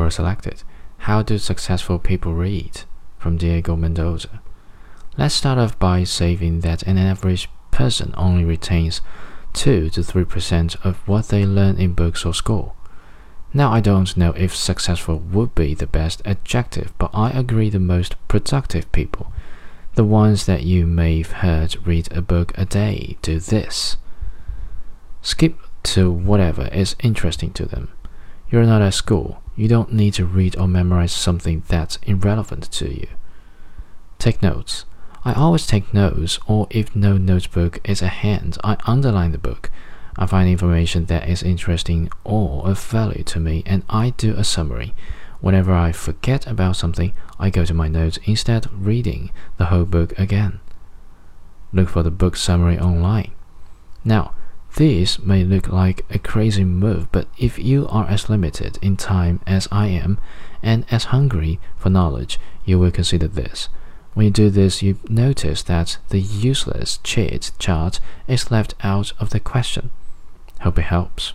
Quora selected How do successful people read? from Diego Mendoza. Let's start off by saying that an average person only retains 2 to 3% of what they learn in books or school. Now, I don't know if successful would be the best adjective, but I agree the most productive people, the ones that you may have heard read a book a day, do this. Skip to whatever is interesting to them. You're not at school. You don't need to read or memorize something that's irrelevant to you. Take notes. I always take notes, or if no notebook is at hand, I underline the book. I find information that is interesting or of value to me, and I do a summary. Whenever I forget about something, I go to my notes instead of reading the whole book again. Look for the book summary online. Now, this may look like a crazy move, but if you are as limited in time as I am and as hungry for knowledge, you will consider this. When you do this, you notice that the useless cheat chart is left out of the question. Hope it helps.